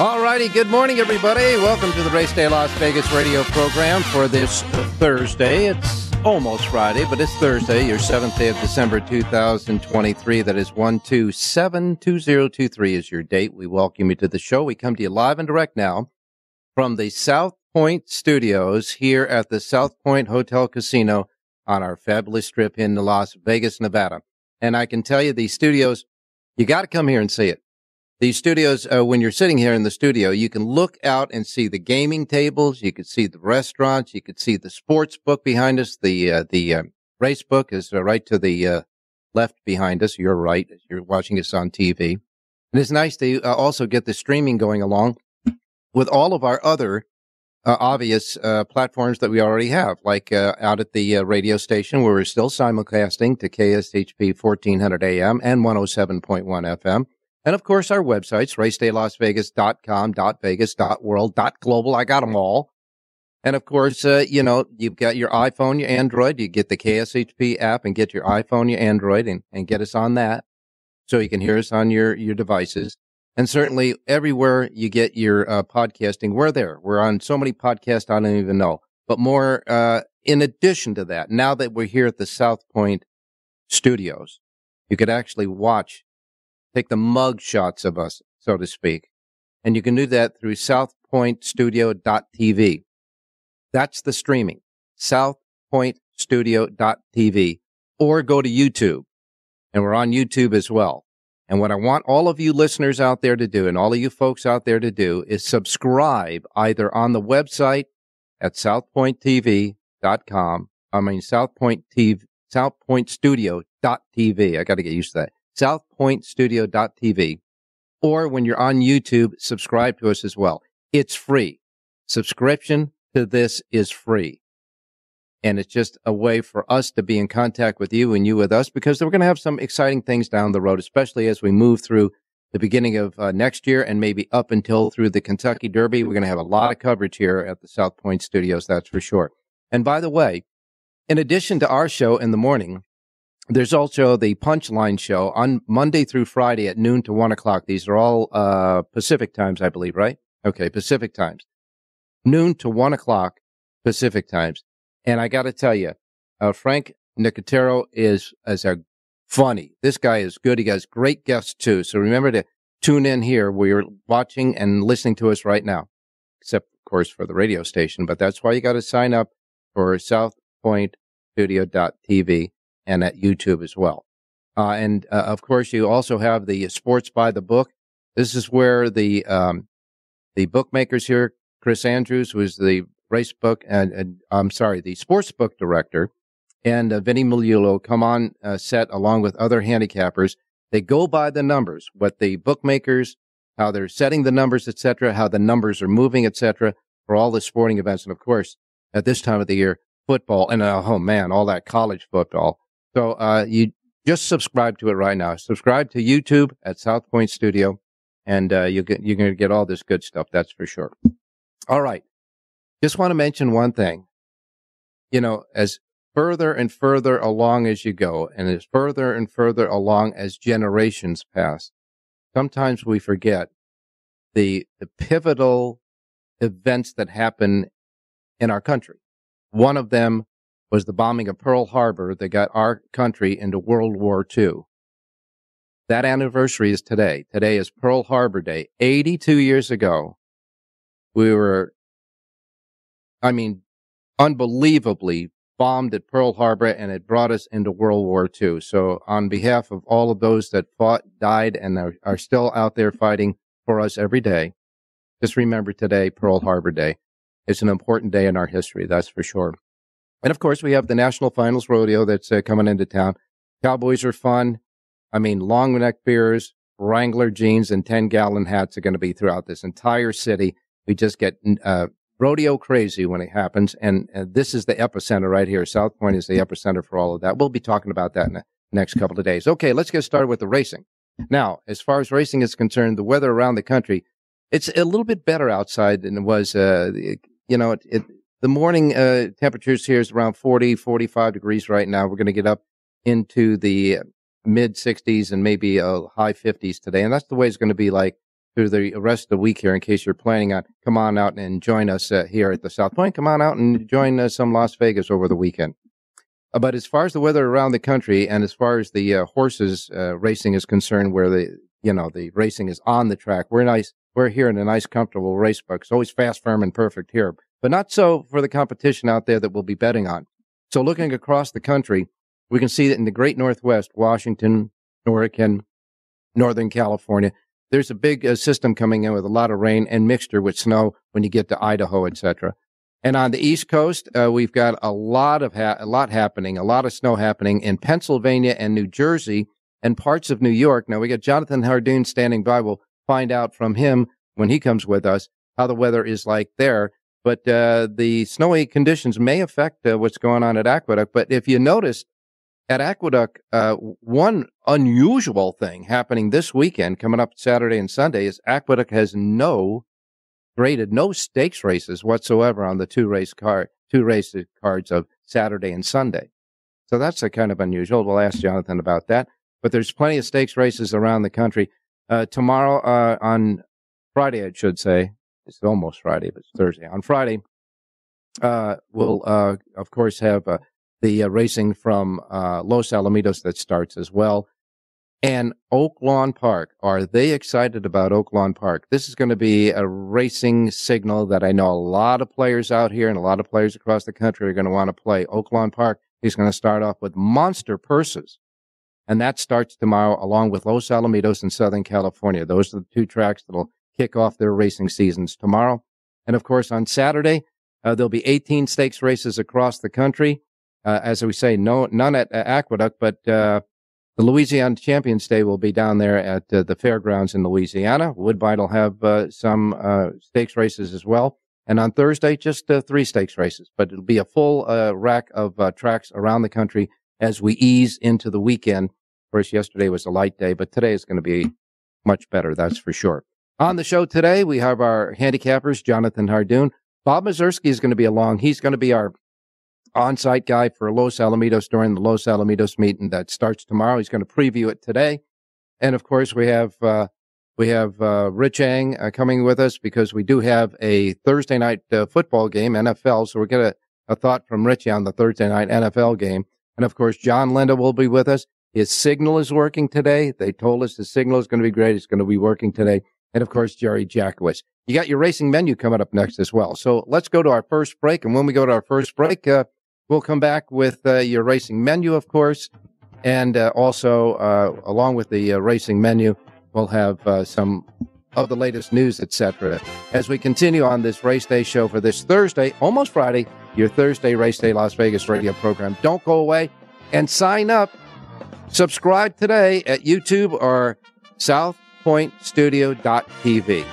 All righty, good morning, everybody. Welcome to the Race Day Las Vegas radio program for this Thursday. It's almost Friday, but it's Thursday, your seventh day of December 2023. That is 1272023 is your date. We welcome you to the show. We come to you live and direct now from the South Point studios here at the South Point Hotel Casino on our fabulous trip in Las Vegas, Nevada. And I can tell you these studios, you got to come here and see it these studios, uh, when you're sitting here in the studio, you can look out and see the gaming tables. You can see the restaurants. You can see the sports book behind us. The, uh, the, uh, race book is uh, right to the, uh, left behind us. You're right. You're watching us on TV. And it's nice to uh, also get the streaming going along with all of our other obvious platforms that we already have, like out at the radio station where we're still simulcasting to KSHP 1400 AM and 107.1 FM. And of course, our websites, racedaylasvegas.com, .vegas, .world, .global. I got them all. And of course, uh, you know, you've got your iPhone, your Android. You get the KSHP app and get your iPhone, your Android and, and get us on that. So you can hear us on your, your devices. And certainly everywhere you get your uh, podcasting, we're there. We're on so many podcasts, I don't even know. But more, uh, in addition to that, now that we're here at the South Point studios, you could actually watch take the mug shots of us, so to speak. And you can do that through southpointstudio.tv. That's the streaming, southpointstudio.tv, or go to YouTube. And we're on YouTube as well. And what I want all of you listeners out there to do and all of you folks out there to do is subscribe either on the website at southpointtv.com. I mean, southpoint TV, southpointstudio.tv. I got to get used to that southpointstudio.tv, or when you're on YouTube, subscribe to us as well. It's free. Subscription to this is free. And it's just a way for us to be in contact with you and you with us because we're going to have some exciting things down the road, especially as we move through the beginning of uh, next year and maybe up until through the Kentucky Derby. We're going to have a lot of coverage here at the South Point studios. That's for sure. And by the way, in addition to our show in the morning, there's also the Punchline Show on Monday through Friday at noon to one o'clock. These are all uh, Pacific times, I believe, right? Okay, Pacific times, noon to one o'clock Pacific times. And I got to tell you, uh, Frank Nicotero is as a funny. This guy is good. He has great guests too. So remember to tune in here where you're watching and listening to us right now, except of course for the radio station. But that's why you got to sign up for SouthPointStudio.tv and at YouTube as well. Uh, and uh, of course, you also have the Sports by the Book. This is where the um, the bookmakers here, Chris Andrews, was the race book and, and I'm sorry, the sports book director, and uh, Vinny Magliulo come on uh, set along with other handicappers. They go by the numbers, what the bookmakers, how they're setting the numbers, etc., how the numbers are moving, etc., for all the sporting events, and of course, at this time of the year, football and uh, oh man, all that college football. So uh, you just subscribe to it right now. Subscribe to YouTube at South Point Studio, and uh, you get, you're going to get all this good stuff. That's for sure. All right. Just want to mention one thing. You know, as further and further along as you go, and as further and further along as generations pass, sometimes we forget the, the pivotal events that happen in our country. One of them was the bombing of Pearl Harbor that got our country into World War II. That anniversary is today. Today is Pearl Harbor Day. 82 years ago, we were, I mean, unbelievably bombed at Pearl Harbor and it brought us into World War II. So on behalf of all of those that fought, died, and are, are still out there fighting for us every day, just remember today, Pearl Harbor Day. It's an important day in our history, that's for sure. And of course, we have the National Finals Rodeo that's uh, coming into town. Cowboys are fun. I mean, long neck beers, Wrangler jeans, and 10 gallon hats are going to be throughout this entire city. We just get uh, rodeo crazy when it happens. And uh, this is the epicenter right here. South Point is the epicenter for all of that. We'll be talking about that in the next couple of days. Okay, let's get started with the racing. Now, as far as racing is concerned, the weather around the country, it's a little bit better outside than it was. Uh, you know, it, it, the morning uh, temperatures here is around 40, 45 degrees right now. We're going to get up into the mid 60s and maybe a high 50s today. And that's the way it's going to be like through the rest of the week here in case you're planning on come on out and join us uh, here at the South Point. Come on out and join uh, some Las Vegas over the weekend. Uh, but as far as the weather around the country and as far as the uh, horses uh, racing is concerned, where the you know the racing is on the track, we're nice. We're here in a nice, comfortable race book. It's always fast, firm, and perfect here, but not so for the competition out there that we'll be betting on. So looking across the country, we can see that in the great Northwest, Washington, Oregon, Northern California, there's a big uh, system coming in with a lot of rain and mixture with snow when you get to Idaho, etc. And on the East Coast, uh, we've got a lot of ha- a lot happening, a lot of snow happening in Pennsylvania and New Jersey and parts of New York. Now we got Jonathan Hardoon standing by. We'll find out from him when he comes with us how the weather is like there. But uh, the snowy conditions may affect uh, what's going on at Aqueduct. But if you notice, at Aqueduct, uh, one unusual thing happening this weekend, coming up Saturday and Sunday, is Aqueduct has no graded, no stakes races whatsoever on the two race card, two race cards of Saturday and Sunday. So that's a kind of unusual. We'll ask Jonathan about that. But there's plenty of stakes races around the country. Uh, tomorrow, uh, on Friday, I should say, it's almost Friday, but it's Thursday. On Friday, uh, we'll, uh, of course, have uh, the uh, racing from uh, Los Alamitos that starts as well. And Oaklawn Park, are they excited about Oaklawn Park? This is going to be a racing signal that I know a lot of players out here and a lot of players across the country are going to want to play. Oaklawn Park is going to start off with monster purses. And that starts tomorrow along with Los Alamitos in Southern California. Those are the two tracks that'll kick off their racing seasons tomorrow. And of course, on Saturday, uh, there'll be 18 stakes races across the country uh, as we say, no, none at uh, Aqueduct, but uh, the Louisiana Champions Day will be down there at uh, the fairgrounds in Louisiana. Woodbine will have uh, some stakes races as well. And on Thursday, just three stakes races, but it'll be a full rack of tracks around the country as we ease into the weekend. Of course, yesterday was a light day, but today is going to be much better, that's for sure. On the show today, we have our handicappers, Jonathan Hardoon. Bob Mieszerski is going to be along. He's going to be our on-site guy for Los Alamitos during the Los Alamitos meeting that starts tomorrow. He's going to preview it today, and of course we have uh, we have uh, Rich Eng uh, coming with us because we do have a Thursday night uh, football game, NFL. So we'll get a, a thought from Richie on the Thursday night NFL game, and of course John Lindo will be with us. His signal is working today. They told us the signal is going to be great. It's going to be working today. And of course, Jerry Jackowitz. You got your racing menu coming up next as well. So let's go to our first break. And when we go to our first break, uh, We'll come back with uh, your racing menu, of course, and uh, also uh, along with the uh, racing menu, we'll have uh, some of the latest news, etc. As we continue on this race day show for this Thursday, almost Friday, your Thursday race day Las Vegas radio program. Don't go away and sign up. Subscribe today at YouTube or SouthPointStudio.tv.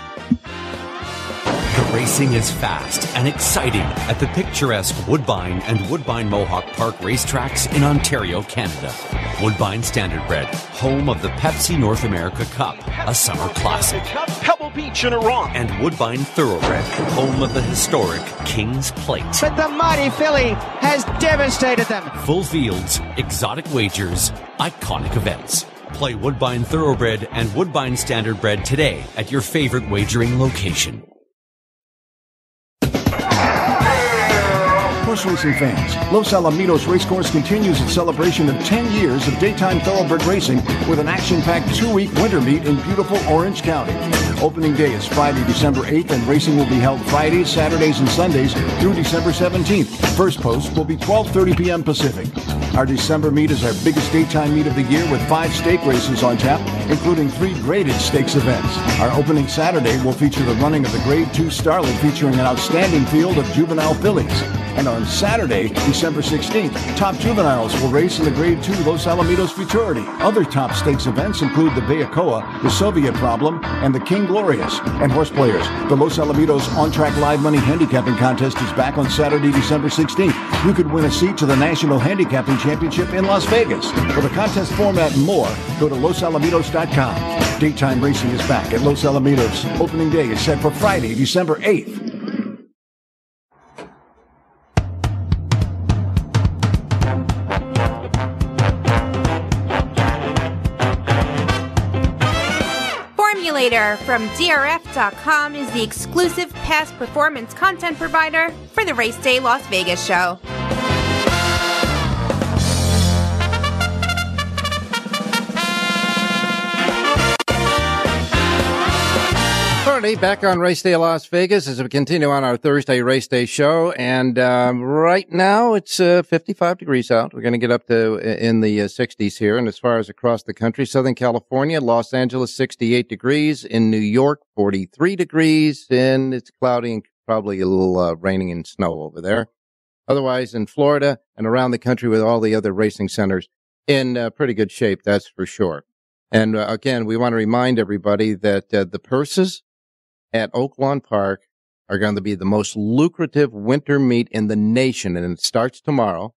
Racing is fast and exciting at the picturesque Woodbine and Woodbine Mohawk Park racetracks in Ontario, Canada. Woodbine Standardbred, home of the Pepsi North America Cup, a summer classic. Pebble Beach in Iran. And Woodbine Thoroughbred, home of the historic King's Plate. But the mighty filly has devastated them. Full fields, exotic wagers, iconic events. Play Woodbine Thoroughbred and Woodbine Standardbred today at your favorite wagering location. Horse racing fans, Los Alamitos Racecourse continues its celebration of 10 years of daytime thoroughbred racing with an action-packed two-week winter meet in beautiful Orange County. Opening day is Friday, December 8th, and racing will be held Fridays, Saturdays, and Sundays through December 17th. First post will be 12:30 p.m. Pacific. Our December meet is our biggest daytime meet of the year with five stake races on tap, including three graded stakes events. Our opening Saturday will feature the running of the Grade 2 Starlet featuring an outstanding field of juvenile fillies. And on Saturday, December 16th, top juveniles will race in the Grade 2 Los Alamitos Futurity. Other top stakes events include the Bayakoa, the Soviet Problem, and the King Glorious. And horse players, the Los Alamitos On Track Live Money Handicapping Contest is back on Saturday, December 16th. You could win a seat to the National Handicapping Championship in Las Vegas. For the contest format and more, go to losalamitos.com. Daytime racing is back at Los Alamitos. Opening day is set for Friday, December 8th. From DRF.com is the exclusive past performance content provider for the Race Day Las Vegas show. Alrighty, back on Race Day Las Vegas as we continue on our Thursday Race Day show. And um, right now it's uh, 55 degrees out. We're going to get up to uh, in the uh, 60s here. And as far as across the country, Southern California, Los Angeles, 68 degrees. In New York, 43 degrees. And it's cloudy and probably a little uh, raining and snow over there. Otherwise, in Florida and around the country with all the other racing centers, in uh, pretty good shape, that's for sure. And uh, again, we want to remind everybody that uh, the purses at Oaklawn Park are going to be the most lucrative winter meet in the nation, and it starts tomorrow.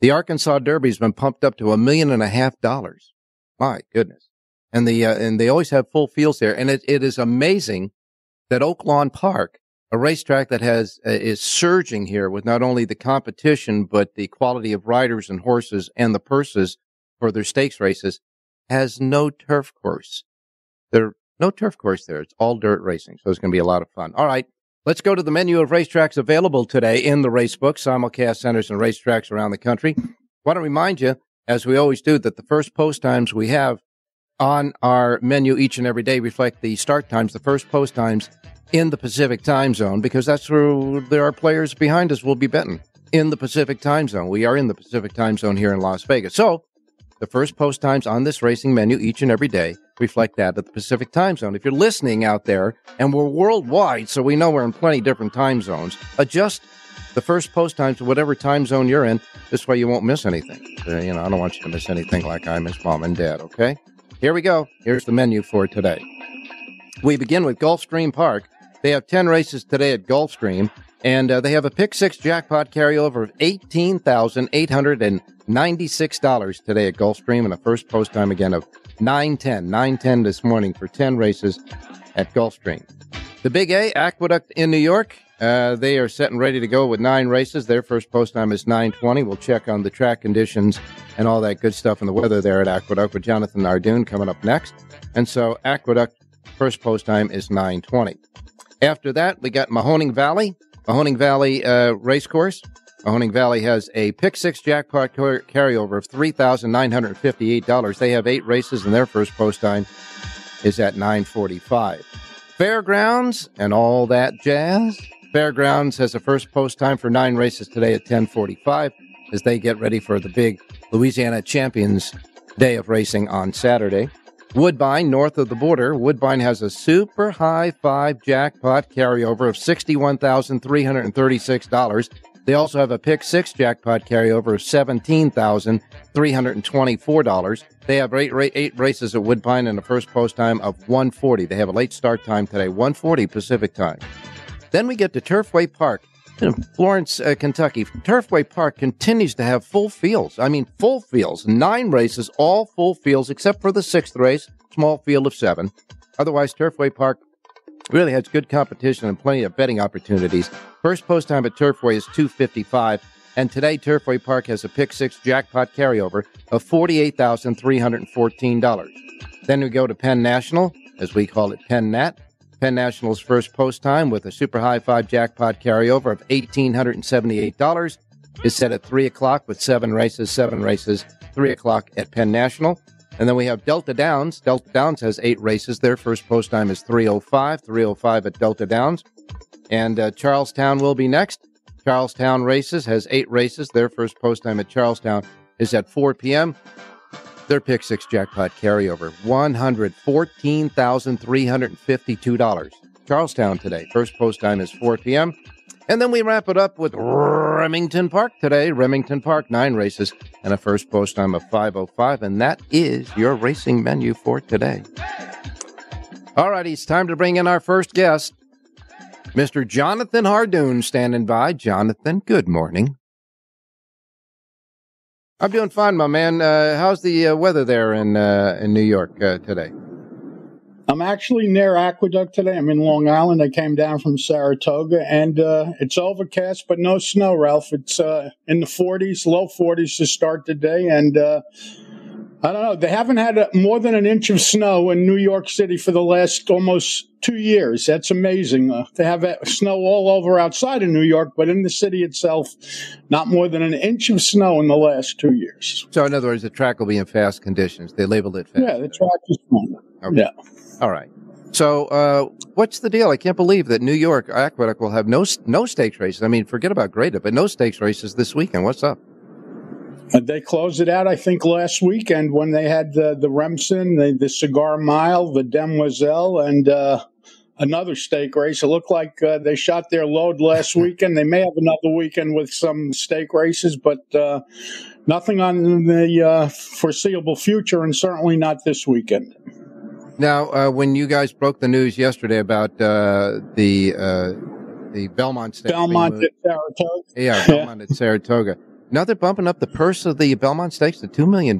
The Arkansas Derby's been pumped up to a million and a half dollars. My goodness. And the, uh, and they always have full fields there. And it, it is amazing that Oaklawn Park, a racetrack that has, uh, is surging here with not only the competition, but the quality of riders and horses and the purses for their stakes races, has no turf course. There, no turf course there. It's all dirt racing. So it's going to be a lot of fun. All right. Let's go to the menu of racetracks available today in the racebook, simulcast centers and racetracks around the country. Want to remind you, as we always do, that the first post times we have on our menu each and every day reflect the start times, the first post times in the Pacific time zone, because that's where there are players behind us will be betting in the Pacific time zone. We are in the Pacific time zone here in Las Vegas. So the first post times on this racing menu each and every day reflect that at the Pacific time zone. If you're listening out there, and we're worldwide, so we know we're in plenty different time zones, adjust the first post time to whatever time zone you're in. This way you won't miss anything. Uh, you know, I don't want you to miss anything like I miss mom and dad, okay? Here we go. Here's the menu for today. We begin with Gulfstream Park. They have 10 races today at Gulfstream, and uh, they have a pick six jackpot carryover of $18,896 today at Gulfstream, and a first post time again of 910, 910 this morning for 10 races at Gulfstream. The Big A, Aqueduct in New York, uh, they are set and ready to go with nine races. Their first post time is 920. We'll check on the track conditions and all that good stuff and the weather there at Aqueduct with Jonathan Hardoon coming up next. And so Aqueduct first post time is 920. After that, we got Mahoning Valley, Mahoning Valley uh, Racecourse. Mahoning Valley has a pick six jackpot car- carryover of $3,958. They have eight races and their first post time is at 945. Fairgrounds and all that jazz. Fairgrounds has a first post time for nine races today at 1045 as they get ready for the big Louisiana Champions Day of Racing on Saturday. Woodbine, north of the border, Woodbine has a super high five jackpot carryover of $61,336. They also have a pick six jackpot carryover of $17,324. They have eight, eight races at Woodbine and a first post time of 140. They have a late start time today, 140 Pacific time. Then we get to Turfway Park in Florence, uh, Kentucky. Turfway Park continues to have full fields. I mean, full fields. Nine races, all full fields, except for the sixth race, small field of seven. Otherwise, Turfway Park Really has good competition and plenty of betting opportunities. First post time at Turfway is 255 and today Turfway Park has a pick six jackpot carryover of $48,314. Then we go to Penn National, as we call it Penn Nat. Penn National's first post time with a super high five jackpot carryover of $1,878 is set at 3 o'clock with seven races, seven races, 3 o'clock at Penn National. And then we have Delta Downs. Delta Downs has eight races. Their first post time is 305, 305 at Delta Downs. And uh, Charlestown will be next. Charlestown Races has eight races. Their first post time at Charlestown is at 4 p.m. Their pick six jackpot carryover $114,352. Charlestown today. First post time is 4 p.m. And then we wrap it up with Remington Park today. Remington Park, nine races and a first post time of 5.05. And that is your racing menu for today. All right, it's time to bring in our first guest. Mr. Jonathan Hardoon standing by. Jonathan, good morning. I'm doing fine, my man. Uh, how's the uh, weather there in uh, in New York uh, today? I'm actually near Aqueduct today. I'm in Long Island. I came down from Saratoga, and uh, it's overcast, but no snow, Ralph. It's uh, in the 40s, low 40s to start the day, and I don't know. They haven't had a, more than an inch of snow in New York City for the last almost two years. That's amazing. Uh, they have snow all over outside of New York, but in the city itself, not more than an inch of snow in the last two years. So, in other words, the track will be in fast conditions. They labeled it fast. Yeah, the track is fine. Okay. Yeah. All right. So, uh, what's the deal? I can't believe that New York Aqueduct will have no no stakes races. I mean, forget about Greta, but no stakes races this weekend. What's up? They closed it out, I think, last weekend when they had the the Remsen, the, the Cigar Mile, the Demoiselle, and uh, another stake race. It looked like uh, they shot their load last weekend. They may have another weekend with some stake races, but uh, nothing on the uh, foreseeable future, and certainly not this weekend. Now, uh, when you guys broke the news yesterday about uh, the the Belmont Stakes, Belmont at Saratoga, yeah, Belmont at Saratoga. Now they're bumping up the purse of the Belmont Stakes to $2 million?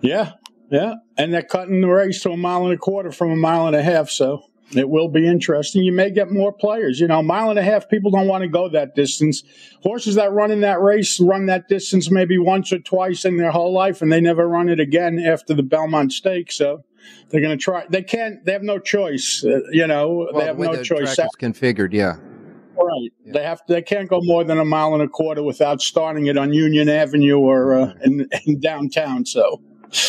Yeah, yeah. And they're cutting the race to a mile and a quarter from a mile and a half. So it will be interesting. You may get more players. You know, mile and a half, people don't want to go that distance. Horses that run in that race run that distance maybe once or twice in their whole life, and they never run it again after the Belmont Stakes. So they're going to try. They can't. They have no choice. Uh, you know, well, they have the no choice. Track is configured, yeah. Right. Yeah. They have. To, they can't go more than a mile and a quarter without starting it on Union Avenue or uh, in, in, downtown. So.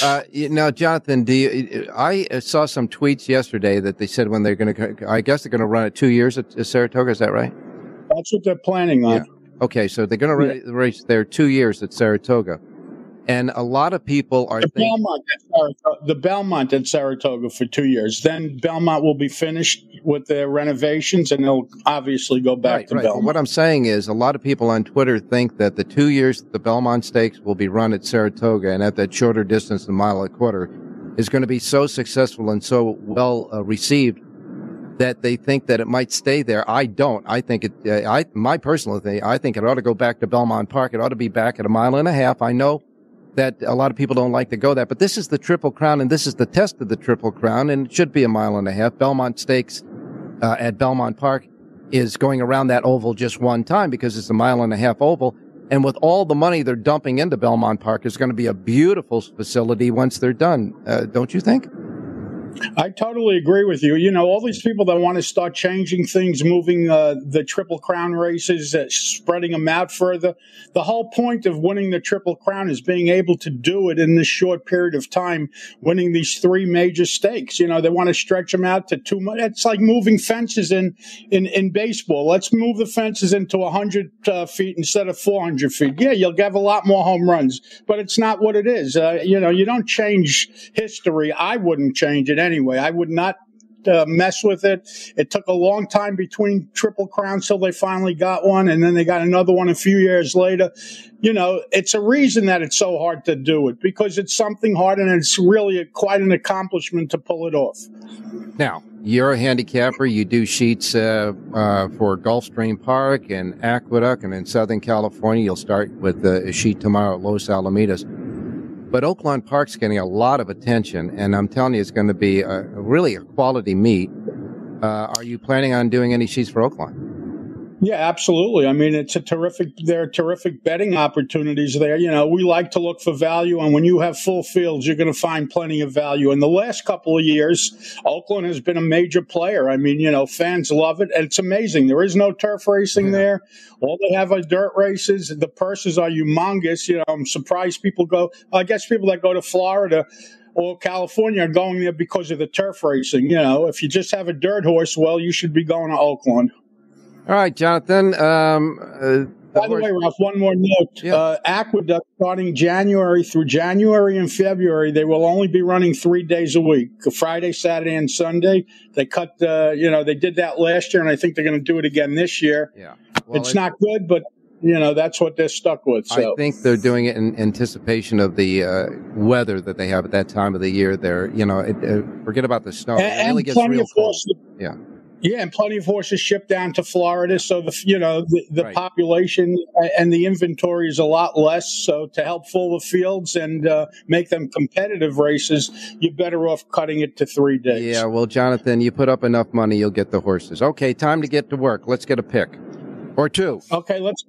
Uh, now, Jonathan, do you, I saw some tweets yesterday that they said when they're going to. I guess they're going to run it two years at, at, Saratoga. Is that right? That's what they're planning on. Yeah. Okay, so they're going to yeah. race there two years at Saratoga. And a lot of people are the thinking, Belmont, at the Belmont at Saratoga for two years. Then Belmont will be finished with their renovations, and they'll obviously go back right, to right. Belmont. What I'm saying is, a lot of people on Twitter think that the two years the Belmont Stakes will be run at Saratoga and at that shorter distance, a mile and a quarter, is going to be so successful and so well uh, received that they think that it might stay there. I don't. I think it. Uh, I my personal thing. I think it ought to go back to Belmont Park. It ought to be back at a mile and a half. I know that a lot of people don't like to go that, but this is the Triple Crown and this is the test of the Triple Crown and it should be a mile and a half. Belmont Stakes, uh, at Belmont Park is going around that oval just one time because it's a mile and a half oval. And with all the money they're dumping into Belmont Park, it's going to be a beautiful facility once they're done. Uh, don't you think? I totally agree with you. You know, all these people that want to start changing things, moving uh, the Triple Crown races, uh, spreading them out further. The whole point of winning the Triple Crown is being able to do it in this short period of time, winning these three major stakes. You know, they want to stretch them out to two months. It's like moving fences in, in, in baseball. Let's move the fences into 100 uh, feet instead of 400 feet. Yeah, you'll have a lot more home runs, but it's not what it is. Uh, you know, you don't change history. I wouldn't change it anyway. I would not uh, mess with it. It took a long time between Triple Crowns till they finally got one, and then they got another one a few years later. You know, it's a reason that it's so hard to do it because it's something hard and it's really a, quite an accomplishment to pull it off. Now, you're a handicapper. You do sheets uh, uh, for Gulfstream Park and Aqueduct, and in Southern California, you'll start with a sheet tomorrow at Los Alamitos. But Oaklawn Park's getting a lot of attention, and I'm telling you, it's going to be a, really a quality meet. Uh, are you planning on doing any sheets for Oaklawn? Yeah, absolutely. I mean, it's a terrific. There are terrific betting opportunities there. You know, we like to look for value, and when you have full fields, you're going to find plenty of value. In the last couple of years, Oaklawn has been a major player. I mean, you know, fans love it, and it's amazing. There is no turf racing yeah. there. All they have are dirt races. The purses are humongous. You know, I'm surprised people go. I guess people that go to Florida or California are going there because of the turf racing. You know, if you just have a dirt horse, well, you should be going to Oaklawn. All right, Jonathan. Um, uh, By the way, Ralph, one more note. Yeah. Uh, Aqueduct starting January through January and February, they will only be running three days a week, Friday, Saturday, and Sunday. They cut, uh, you know, they did that last year, and I think they're going to do it again this year. Yeah. Well, it's not good, but you know that's what they're stuck with. So. I think they're doing it in anticipation of the uh, weather that they have at that time of the year. They're, you know, it, uh, forget about the snow. And, it really gets real cold. Yeah. Yeah, and plenty of horses shipped down to Florida, so the you know the, the right. population and the inventory is a lot less. So to help fill the fields and uh, make them competitive races, you're better off cutting it to three days. Yeah, well, Jonathan, you put up enough money, you'll get the horses. Okay, time to get to work. Let's get a pick or two. Okay, let's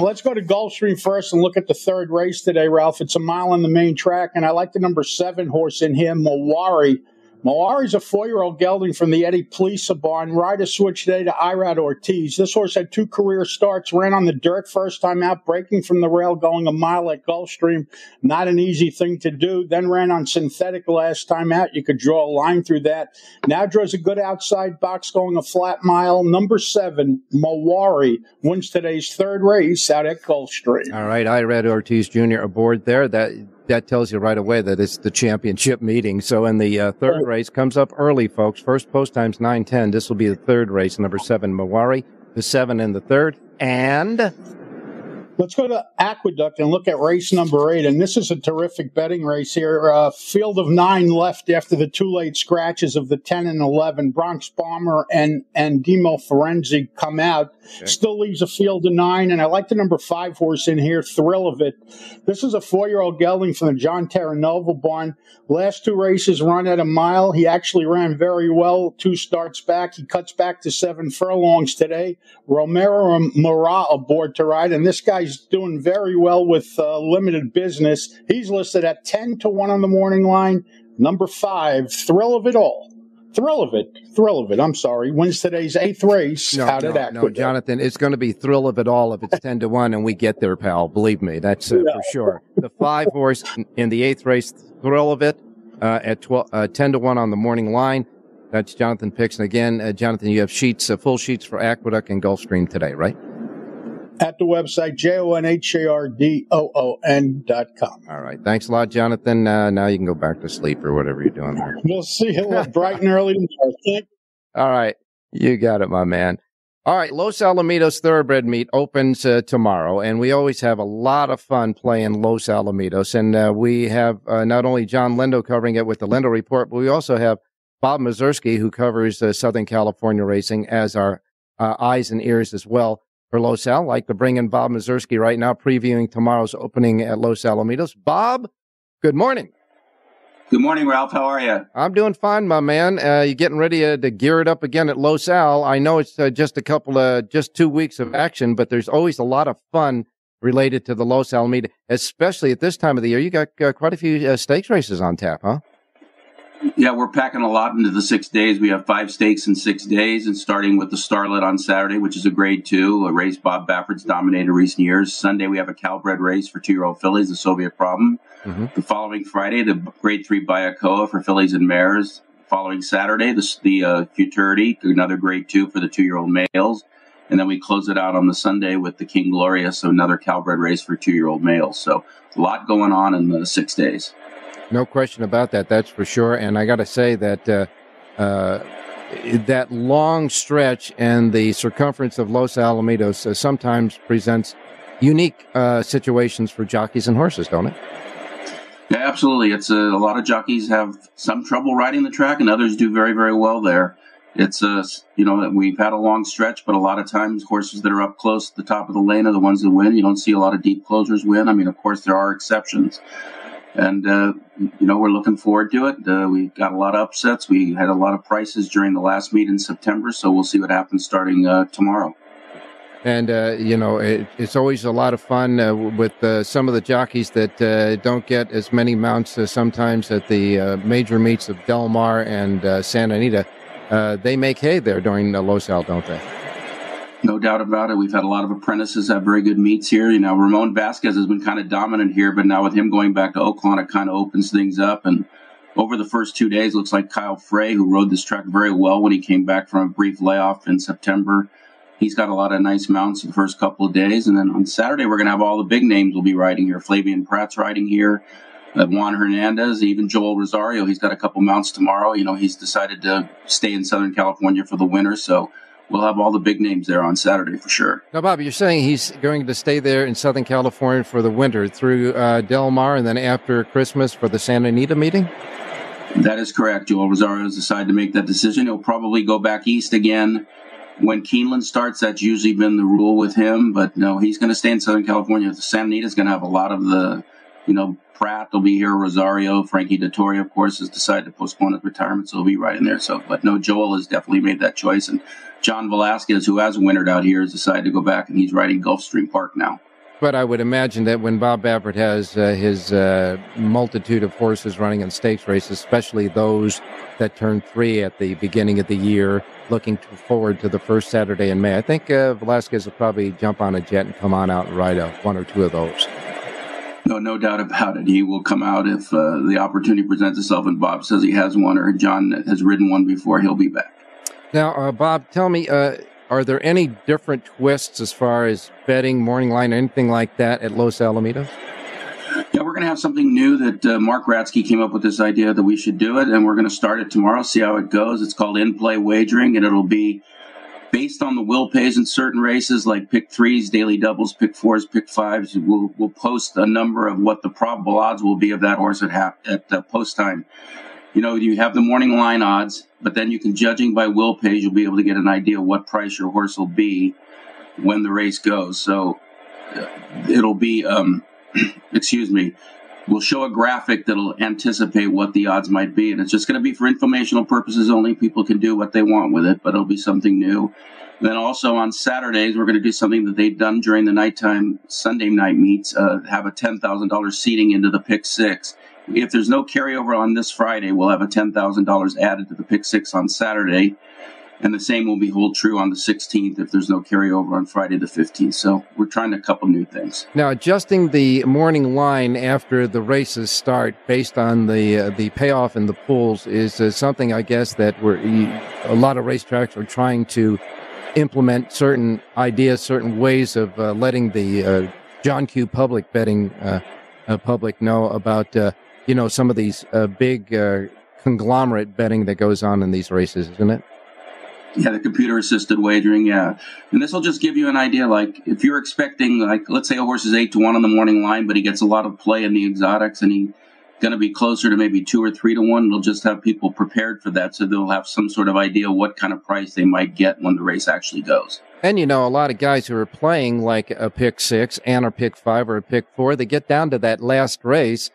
let's go to Gulfstream first and look at the third race today, Ralph. It's a mile on the main track, and I like the number seven horse in here, Mawari. Mawari's a four-year-old gelding from the Eddie Plesa barn. Rider switched today to Irad Ortiz. This horse had two career starts, ran on the dirt first time out, breaking from the rail, going a mile at Gulfstream. Not an easy thing to do. Then ran on synthetic last time out. You could draw a line through that. Now draws a good outside box, going a flat mile. Number seven, Mawari, wins today's third race out at Gulfstream. All right, Irad Ortiz Jr. aboard there. That that tells you right away that it's the championship meeting. So in the uh, third race comes up early, folks. First post time's 910. This will be the third race. Number seven, Mawari, the seven in the third. And Let's go to Aqueduct and look at race number eight. And this is a terrific betting race here. Uh, field of nine left after the two late scratches of the 10 and 11. Bronx Bomber and, and Demo Forenzi come out. Okay. Still leaves a field of nine. And I like the number five horse in here, Thrill of It. This is a four year old gelding from the John Terranova barn. Last two races run at a mile. He actually ran very well. Two starts back. He cuts back to seven furlongs today. Romero and Murat aboard to ride. And this guy guy's doing very well with uh, limited business. He's listed at 10 to 1 on the morning line. Number five, Thrill of It All. Thrill of it, thrill of it. I'm sorry. Wins today's eighth race no, out no, at Aqueduct. No, Jonathan, it's going to be thrill of it all if it's ten to one, and we get there, pal. Believe me, that's uh, yeah. for sure. The five horse in the eighth race, thrill of it, uh, at 12, uh, ten to one on the morning line. That's Jonathan picks. And again, uh, Jonathan, you have sheets, uh, full sheets for Aqueduct and Gulfstream today, right? At the website, J-O-N-H-A-R-D-O-O-N dot com. All right. Thanks a lot, Jonathan. Uh, now you can go back to sleep or whatever you're doing there. We'll see you bright and early tomorrow. All right. You got it, my man. All right, Los Alamitos Thoroughbred Meet opens uh, tomorrow, and we always have a lot of fun playing Los Alamitos. And uh, we have uh, not only John Lindo covering it with the Lindo Report, but we also have Bob Mieszerski, who covers uh, Southern California racing, as our uh, eyes and ears as well for Los Al. like to bring in Bob Mieszerski right now, previewing tomorrow's opening at Los Alamitos. Bob, good morning. Good morning, Ralph. How are you? I'm doing fine, my man. Uh, you getting ready to, to, gear it up again at Los Al? I know it's uh, just a couple of, just two weeks of action, but there's always a lot of fun related to the Los Alamitos, especially at this time of the year. You got uh, quite a few uh, stakes races on tap, huh? Yeah, we're packing a lot into the six days. We have five stakes in six days, and starting with the Starlet on Saturday, which is a grade two, a race Bob Baffert's dominated recent years. Sunday, we have a Calbred race for two year old fillies, the Soviet Problem. Mm-hmm. The following Friday, the grade three Bayakoa for fillies and mares. Following Saturday, the, the uh, Futurity, another grade two for the two year old males. And then we close it out on the Sunday with the King Glorious, so another Calbred race for two year old males. So a lot going on in the six days. No question about that. That's for sure. And I got to say that uh, uh, that long stretch and the circumference of Los Alamitos uh, sometimes presents unique uh, situations for jockeys and horses, don't it? Yeah, absolutely. It's a, a, lot of jockeys have some trouble riding the track, and others do very, very well there. It's a, uh, you know, we've had a long stretch, but a lot of times horses that are up close to the top of the lane are the ones that win. You don't see a lot of deep closers win. I mean, of course, there are exceptions. And uh, you know we're looking forward to it. Uh, we got a lot of upsets. We had a lot of prices during the last meet in September, so we'll see what happens starting uh, tomorrow. And uh, you know it, it's always a lot of fun uh, with uh, some of the jockeys that don't get as many mounts sometimes at the major meets of Del Mar and Santa Anita. they make hay there during the Los Al, don't they? No doubt about it. We've had a lot of apprentices have very good meets here. You know, Ramon Vasquez has been kind of dominant here, but now with him going back to Oaklawn, it kind of opens things up. And over the first two days, looks like Kyle Frey, who rode this track very well when he came back from a brief layoff in September. He's got a lot of nice mounts the first couple of days. And then on Saturday, we're going to have all the big names will be riding here. Flavien Prat's riding here. Uh, Juan Hernandez, even Joel Rosario. He's got a couple mounts tomorrow. You know, he's decided to stay in Southern California for the winter. So we'll have all the big names there on Saturday for sure. Now, Bob, you're saying he's going to stay there in Southern California for the winter through uh, Del Mar and then after Christmas for the Santa Anita meeting? That is correct. Joel Rosario has decided to make that decision. He'll probably go back east again when Keeneland starts. That's usually been the rule with him, but no, he's going to stay in Southern California. Santa Anita is going to have a lot of the, you know, Prat will be here. Rosario, Frankie Dettori, of course, has decided to postpone his retirement, so he'll be right in there. So, but no, Joel has definitely made that choice, and John Velazquez, who has wintered out here, has decided to go back, and he's riding Gulfstream Park now. But I would imagine that when Bob Baffert has uh, his uh, multitude of horses running in stakes races, especially those that turn three at the beginning of the year, looking to forward to the first Saturday in May, I think uh, Velazquez will probably jump on a jet and come on out and ride a, one or two of those. No, no doubt about it. He will come out if uh, the opportunity presents itself, and Bob says he has one, or John has ridden one before. He'll be back. Now, uh, Bob, tell me, uh, are there any different twists as far as betting, morning line, anything like that at Los Alamitos? Yeah, we're going to have something new that uh, Mark Ratsky came up with this idea that we should do it, and we're going to start it tomorrow. See how it goes. It's called in play wagering, and it'll be based on the will pays in certain races like pick threes, daily doubles, pick fours, pick fives. We'll, we'll post a number of what the probable odds will be of that horse at, half, at uh, post time. You know, you have the morning line odds, but then you can, judging by will pays, you'll be able to get an idea of what price your horse will be when the race goes. So uh, it'll be, um, excuse me, we'll show a graphic that'll anticipate what the odds might be. And it's just going to be for informational purposes only. People can do what they want with it, but it'll be something new. then also on Saturdays, we're going to do something that they've done during the nighttime Sunday night meets, uh, have a $10,000 seating into the pick six. If there's no carryover on this Friday, we'll have a $10,000 added to the pick six on Saturday. And the same will be hold true on the 16th if there's no carryover on Friday the 15th. So we're trying a couple new things. Now, adjusting the morning line after the races start based on the uh, the payoff in the pools is uh, something I guess that we're a lot of racetracks are trying to implement certain ideas, certain ways of uh, letting the uh, John Q public betting uh, uh, public know about you know some of these uh, big uh, conglomerate betting that goes on in these races, isn't it? Yeah, the computer assisted wagering. Yeah. And this will just give you an idea. Like, if you're expecting, like, let's say a horse is eight to one on the morning line, but he gets a lot of play in the exotics and he's going to be closer to maybe two or three to one, it'll just have people prepared for that. So they'll have some sort of idea what kind of price they might get when the race actually goes. And you know, a lot of guys who are playing like a pick six and a pick five or a pick four, they get down to that last race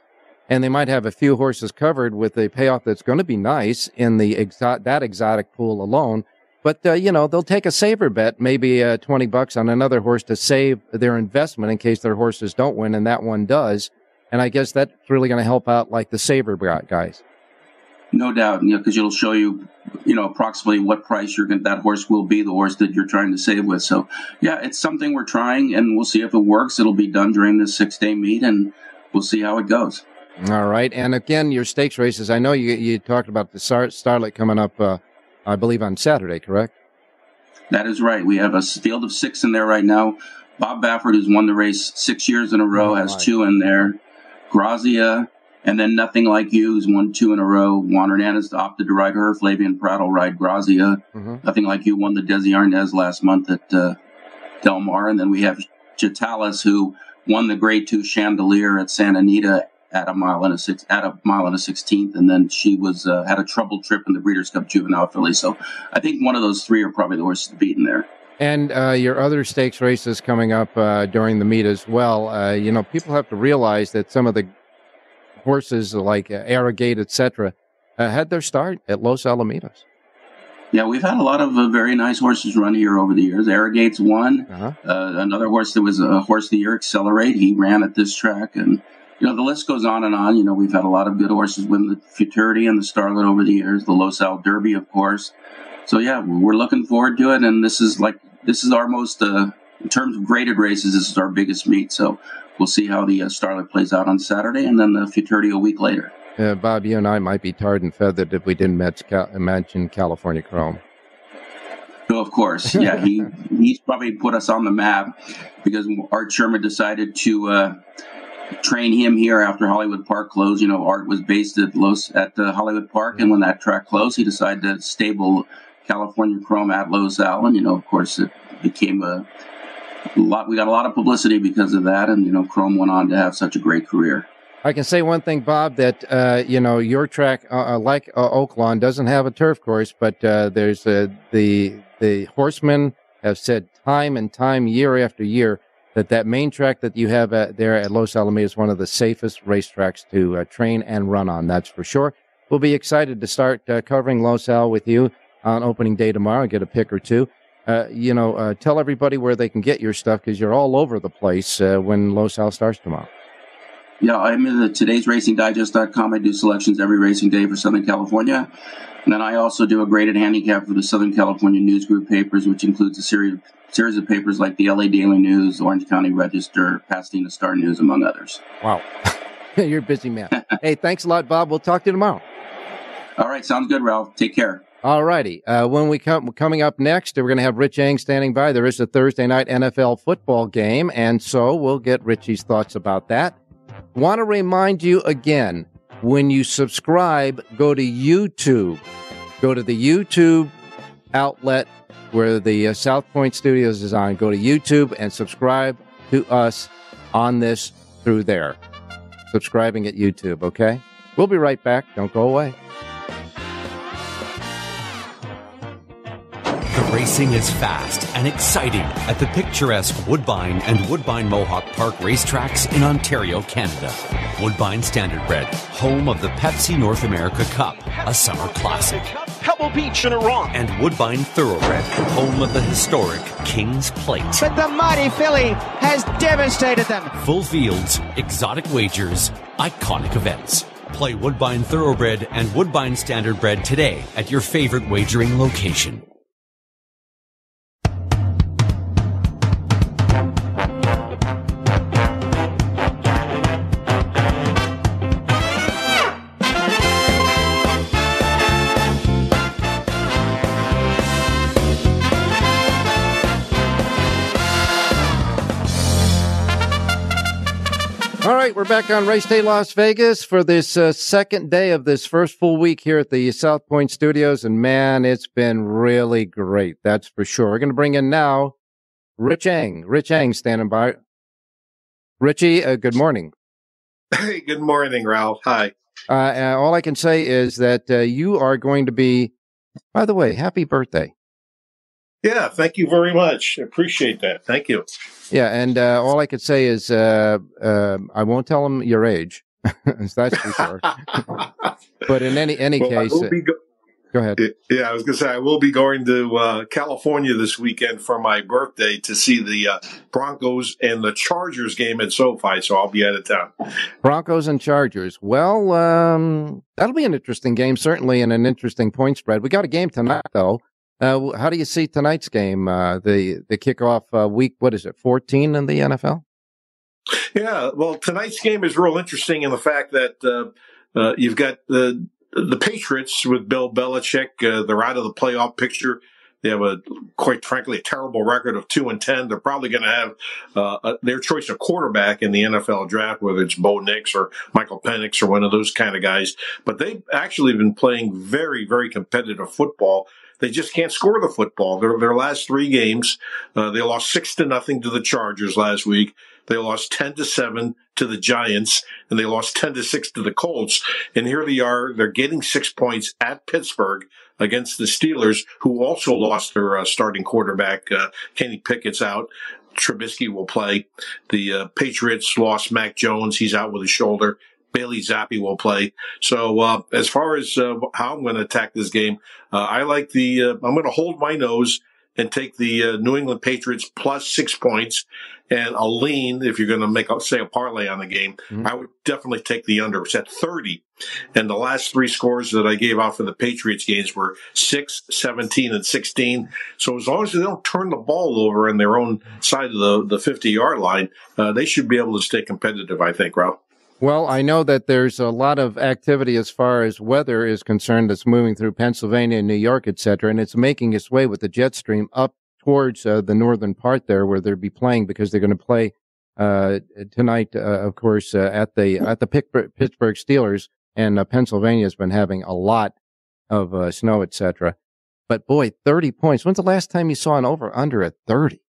and they might have a few horses covered with a payoff that's going to be nice in the exo- that exotic pool alone. But uh, you know they'll take a saver bet, maybe uh, twenty bucks on another horse to save their investment in case their horses don't win, and that one does. And I guess that's really going to help out like the saver bet guys. No doubt, you know, because it'll show you, you know, approximately what price you're going that horse will be, the horse that you're trying to save with. So, yeah, it's something we're trying, and we'll see if it works. It'll be done during this six day meet, and we'll see how it goes. All right, and again, your stakes races. I know you you talked about the Star- Starlet coming up. Uh, I believe on Saturday, correct? That is right. We have a field of six in there right now. Bob Baffert, who's won the race six years in a row, oh, has two in there. Grazia, and then Nothing Like You, who's won two in a row. Juan Hernandez opted to ride her. Flavien Prat will ride Grazia. Mm-hmm. Nothing Like You won the Desi Arnaz last month at uh, Del Mar. And then we have Chatalas, who won the Grade Two Chandelier at Santa Anita at a mile and a six at a mile and a sixteenth, and then she was uh, had a troubled trip in the Breeders' Cup Juvenile filly. So I think one of those three are probably the horses beaten there. And uh, your other stakes races coming up uh, during the meet as well. Uh, you know, people have to realize that some of the horses like uh, Arrogate, etc., uh, had their start at Los Alamitos. Yeah, we've had a lot of uh, very nice horses run here over the years. Arrogate's one. Uh-huh. Uh, another horse that was a horse of the year, Accelerate. He ran at this track, and you know the list goes on and on. You know we've had a lot of good horses win the Futurity and the Starlet over the years. The Los Al Derby, of course. So yeah, we're looking forward to it, and this is like this is our most uh, in terms of graded races. This is our biggest meet. So we'll see how the uh, Starlet plays out on Saturday, and then the Futurity a week later. Uh, Bob, you and I might be tarred and feathered if we didn't mention California Chrome. Oh, of course, yeah. he he's probably put us on the map because Art Sherman decided to uh, train him here after Hollywood Park closed. You know, Art was based at Los at the Hollywood Park, and when that track closed, he decided to stable California Chrome at Los Al, and you know, of course, it became a, a lot. We got a lot of publicity because of that, and you know, Chrome went on to have such a great career. I can say one thing, Bob, that uh, you know your track, uh, uh like uh, Oaklawn, doesn't have a turf course, but uh, there's uh, the the horsemen have said time and time, year after year, that that main track that you have at, there at Los Alamitos is one of the safest racetracks to uh, train and run on. That's for sure. We'll be excited to start uh, covering Los Al with you on opening day tomorrow. Get a pick or two. Uh, you know, tell everybody where they can get your stuff because you're all over the place when Los Al starts tomorrow. Yeah, I'm in the today's racing digest.com. I do selections every racing day for Southern California. And then I also do a graded handicap for the Southern California News Group papers, which includes a series series of papers like the LA Daily News, Orange County Register, Pasadena Star News, among others. Wow. You're a busy man. hey, thanks a lot, Bob. We'll talk to you tomorrow. All right, sounds good, Ralph. Take care. All righty. Uh, when we come coming up next, we're going to have Rich Eng standing by. There is a Thursday night NFL football game, and so we'll get Richie's thoughts about that. Want to remind you again when you subscribe, go to YouTube. Go to the YouTube outlet where the uh, South Point Studios is on. Go to YouTube and subscribe to us on this through there. Subscribing at YouTube, okay? We'll be right back. Don't go away. Racing is fast and exciting at the picturesque Woodbine and Woodbine Mohawk Park racetracks in Ontario, Canada. Woodbine Standardbred, home of the Pepsi North America Cup, a summer classic. Pebble Beach in Iran. And Woodbine Thoroughbred, home of the historic King's Plate. But the mighty filly has devastated them. Full fields, exotic wagers, iconic events. Play Woodbine Thoroughbred and Woodbine Standardbred today at your favorite wagering location. Right, we're back on Race Day Las Vegas for this uh, second day of this first full week here at the South Point Studios. And man, it's been really great. That's for sure. We're going to bring in now Rich Eng. Rich Eng standing by. Richie, uh, good morning. Hey, good morning, Ralph. Hi. Uh, all I can say is that uh, you are going to be, by the way, happy birthday. Yeah, thank you very much. Appreciate that. Thank you. Yeah, and uh, all I could say is uh, uh, I won't tell him your age. That's for sure. but in any any well, case, go- go ahead. Yeah, I was going to say I will be going to uh, California this weekend for my birthday to see the uh, Broncos and the Chargers game at SoFi. So I'll be out of town. Broncos and Chargers. Well, um, that'll be an interesting game, certainly, and an interesting point spread. We got a game tonight, though. Uh, how do you see tonight's game? Uh, the the kickoff uh, week. What is it? Fourteen in the NFL. Yeah, well, tonight's game is real interesting in the fact that uh, uh, you've got the the Patriots with Bill Belichick. Uh, they're out of the playoff picture. They have a, quite frankly, a terrible record of two and ten. They're probably going to have a, their choice of quarterback in the NFL draft, whether it's Bo Nix or Michael Penix or one of those kind of guys. But they've actually been playing very, very competitive football. They just can't score the football. Their, their last three games, uh, they lost six to nothing to the Chargers last week. They lost 10 to 7 to the Giants and they lost 10 to 6 to the Colts. And here they are. They're getting six points at Pittsburgh against the Steelers, who also lost their uh, starting quarterback. Uh, Kenny Pickett's out. Trubisky will play. The uh, Patriots lost Mac Jones. He's out with a shoulder. Bailey Zappe will play. So uh, as far as uh, how I'm going to attack this game, uh, I like the. Uh, I'm going to hold my nose and take the uh, New England Patriots plus six points. And I'll lean if you're going to make, a, say, a parlay on the game. Mm-hmm. I would definitely take the under. It's at 30. And the last three scores that I gave out for the Patriots games were 6, 17, and 16. So as long as they don't turn the ball over in their own side of the, the 50 yard line, uh, they should be able to stay competitive, I think, Ralph. Well, I know that there's a lot of activity as far as weather is concerned that's moving through Pennsylvania and New York, et cetera, and it's making its way with the jet stream up towards uh, the northern part there where they'll be playing because they're going to play uh, tonight, uh, of course, uh, at the at the Pittsburgh Steelers, and uh, Pennsylvania has been having a lot of uh, snow, et cetera. But boy, 30 points. When's the last time you saw an over under at 30?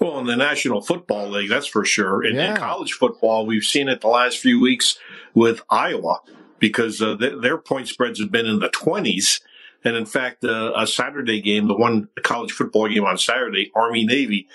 Well, in the National Football League, that's for sure. In, yeah. in college football, we've seen it the last few weeks with Iowa because uh, th- their point spreads have been in the 20s. And in fact, uh, a Saturday game, the one college football game on Saturday, Army Navy,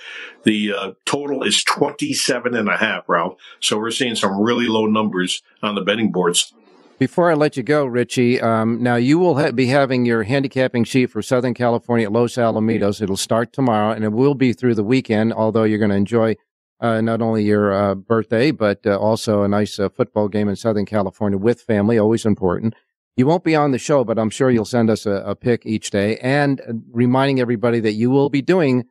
the uh, total is 27 and a half, Ralph. So we're seeing some really low numbers on the betting boards. Before I let you go, Richie, um, now you will ha- be having your handicapping sheet for Southern California at Los Alamitos. It'll start tomorrow and it will be through the weekend, although you're going to enjoy uh, not only your uh, birthday, but uh, also a nice uh, football game in Southern California with family, always important. You won't be on the show, but I'm sure you'll send us a, a pick each day and uh, reminding everybody that you will be doing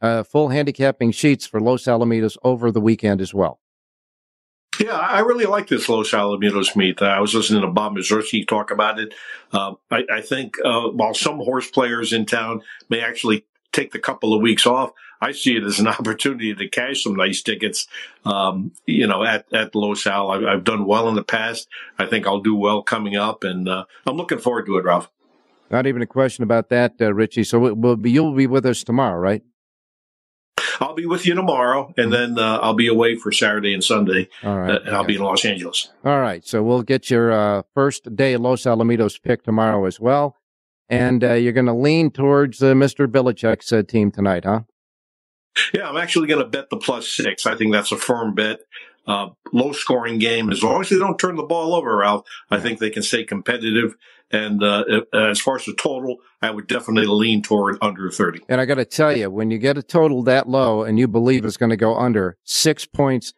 uh, full handicapping sheets for Los Alamitos over the weekend as well. Yeah, I really like this Los Alamitos meet. I was listening to Bob Mieszerski talk about it. Uh, I, I, think uh, while some horse players in town may actually take the couple of weeks off, I see it as an opportunity to cash some nice tickets. Um, you know, at at Los Al, I've, I've, done well in the past. I think I'll do well coming up, and uh, I'm looking forward to it, Ralph. Not even a question about that, uh, Richie. So we'll be, you'll be with us tomorrow, right? I'll be with you tomorrow, and mm-hmm. then uh, I'll be away for Saturday and Sunday. All right, uh, and I'll be in Los Angeles. All right, so we'll get your uh, first day Los Alamitos pick tomorrow as well, and uh, you're going to lean towards uh, Mr. Belichick's uh, team tonight, huh? Yeah, I'm actually going to bet the plus six. I think that's a firm bet. Low scoring game. As long as they don't turn the ball over, Ralph, I think they can stay competitive and uh, as far as the total, I would definitely lean toward under 30. And I got to tell you, when you get a total that low and you believe it's going to go under six points,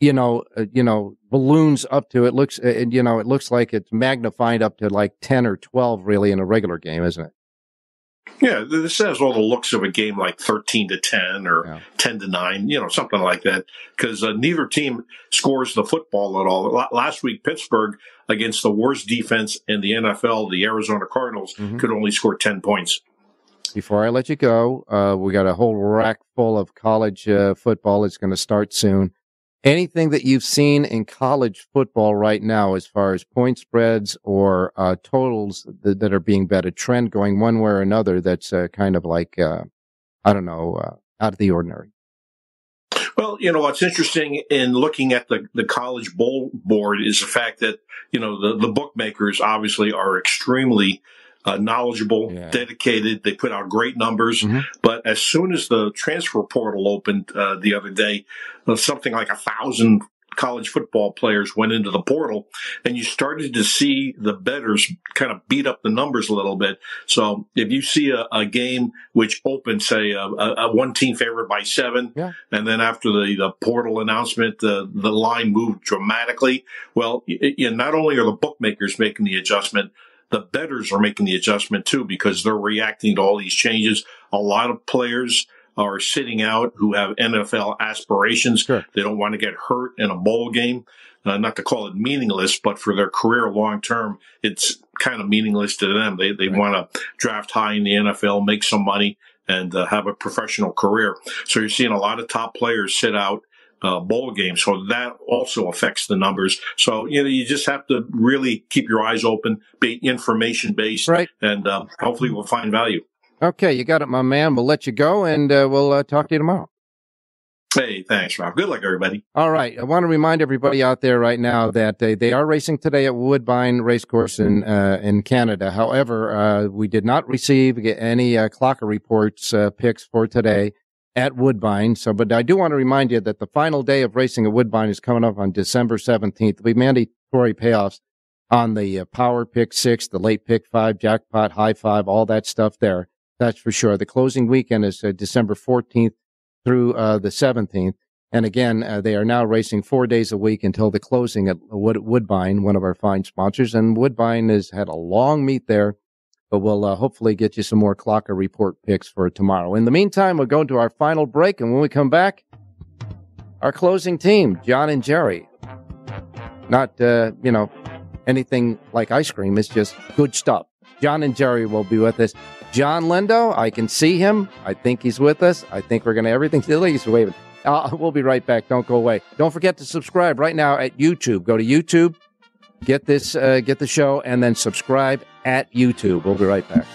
you know, uh, you know, balloons up to it looks, uh, you know, it looks like it's magnified up to like 10 or 12 really in a regular game, isn't it? Yeah, this has all the looks of a game like 13 to 10 or yeah. 10 to 9, you know, something like that. Because uh, neither team scores the football at all. Last week, Pittsburgh, against the worst defense in the NFL, the Arizona Cardinals, mm-hmm. could only score 10 points. Before I let you go, uh, we got a whole rack full of college uh, football. It's going to start soon anything that you've seen in college football right now as far as point spreads or uh, totals that, that, are being bet, a trend going one way or another that's uh, kind of like, uh, I don't know, uh, out of the ordinary? Well, you know, what's interesting in looking at the, the college bowl board is the fact that, you know, the, the bookmakers obviously are extremely uh, knowledgeable, yeah. dedicated. They put out great numbers. Mm-hmm. But as soon as the transfer portal opened uh, the other day, uh, something like a thousand college football players went into the portal and you started to see the betters kind of beat up the numbers a little bit. So if you see a, a game which opened, say, a, a, one team favored by seven, yeah. and then after the, the portal announcement, the, the line moved dramatically. Well, you, you, not only are the bookmakers making the adjustment, the betters are making the adjustment too because they're reacting to all these changes. A lot of players are sitting out who have NFL aspirations. Sure. They don't want to get hurt in a bowl game. Uh, not to call it meaningless, but for their career long term, it's kind of meaningless to them. They they right. want to draft high in the NFL, make some money, and uh, have a professional career. So you're seeing a lot of top players sit out uh, bowl game. So that also affects the numbers. So, you know, you just have to really keep your eyes open, be information based, right. and uh, hopefully we'll find value. Okay, you got it, my man. We'll let you go and uh, we'll uh, talk to you tomorrow. Hey, thanks, Rob. Good luck, everybody. All right. I want to remind everybody out there right now that they, they are racing today at Woodbine Racecourse in uh, in Canada. However, uh, we did not receive any uh, clocker reports uh, picks for today. At Woodbine. So, but I do want to remind you that the final day of racing at Woodbine is coming up on December 17th. There'll be mandatory payoffs on the uh, power pick six, the late pick five, jackpot, high five, all that stuff there. That's for sure. The closing weekend is uh, December 14th through uh, the 17th. And again, uh, they are now racing four days a week until the closing at Wood- Woodbine, one of our fine sponsors. And Woodbine has had a long meet there, but we'll uh, hopefully get you some more Clocker report picks for tomorrow. In the meantime, we'll go into our final break. And when we come back, our closing team, John and Jerry. Not, uh, you know, anything like ice cream. It's just good stuff. John and Jerry will be with us. John Lindo, I can see him. I think he's with us. I think we're going to everything. He's waving. Uh, we'll be right back. Don't go away. Don't forget to subscribe right now at YouTube. Go to YouTube, get this, uh, get the show, and then subscribe at YouTube. We'll be right back.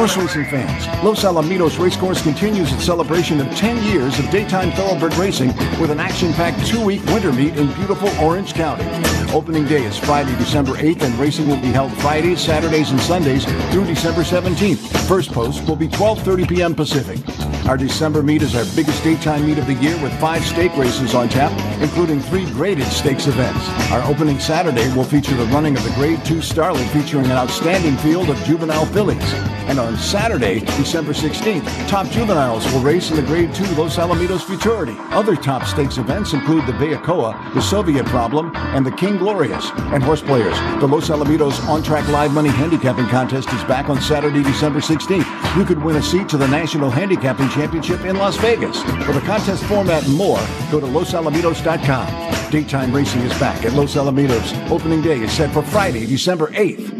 Horse racing fans, Los Alamitos Racecourse continues its celebration of 10 years of daytime thoroughbred racing with an action-packed two-week winter meet in beautiful Orange County. Opening day is Friday, December 8th, and racing will be held Fridays, Saturdays, and Sundays through December 17th. First post will be 12.30 p.m. Pacific. Our December meet is our biggest daytime meet of the year with five stake races on tap, including three graded stakes events. Our opening Saturday will feature the running of the Grade 2 Starlet featuring an outstanding field of juvenile fillies. And on Saturday, December 16th, top juveniles will race in the Grade 2 Los Alamitos Futurity. Other top stakes events include the Bayakoa, the Soviet Problem, and the King Glorious. And horse players, the Los Alamitos On Track Live Money Handicapping Contest is back on Saturday, December 16th. You could win a seat to the National Handicapping Championship in Las Vegas. For the contest format and more, go to losalamitos.com. Daytime racing is back at Los Alamitos. Opening day is set for Friday, December 8th.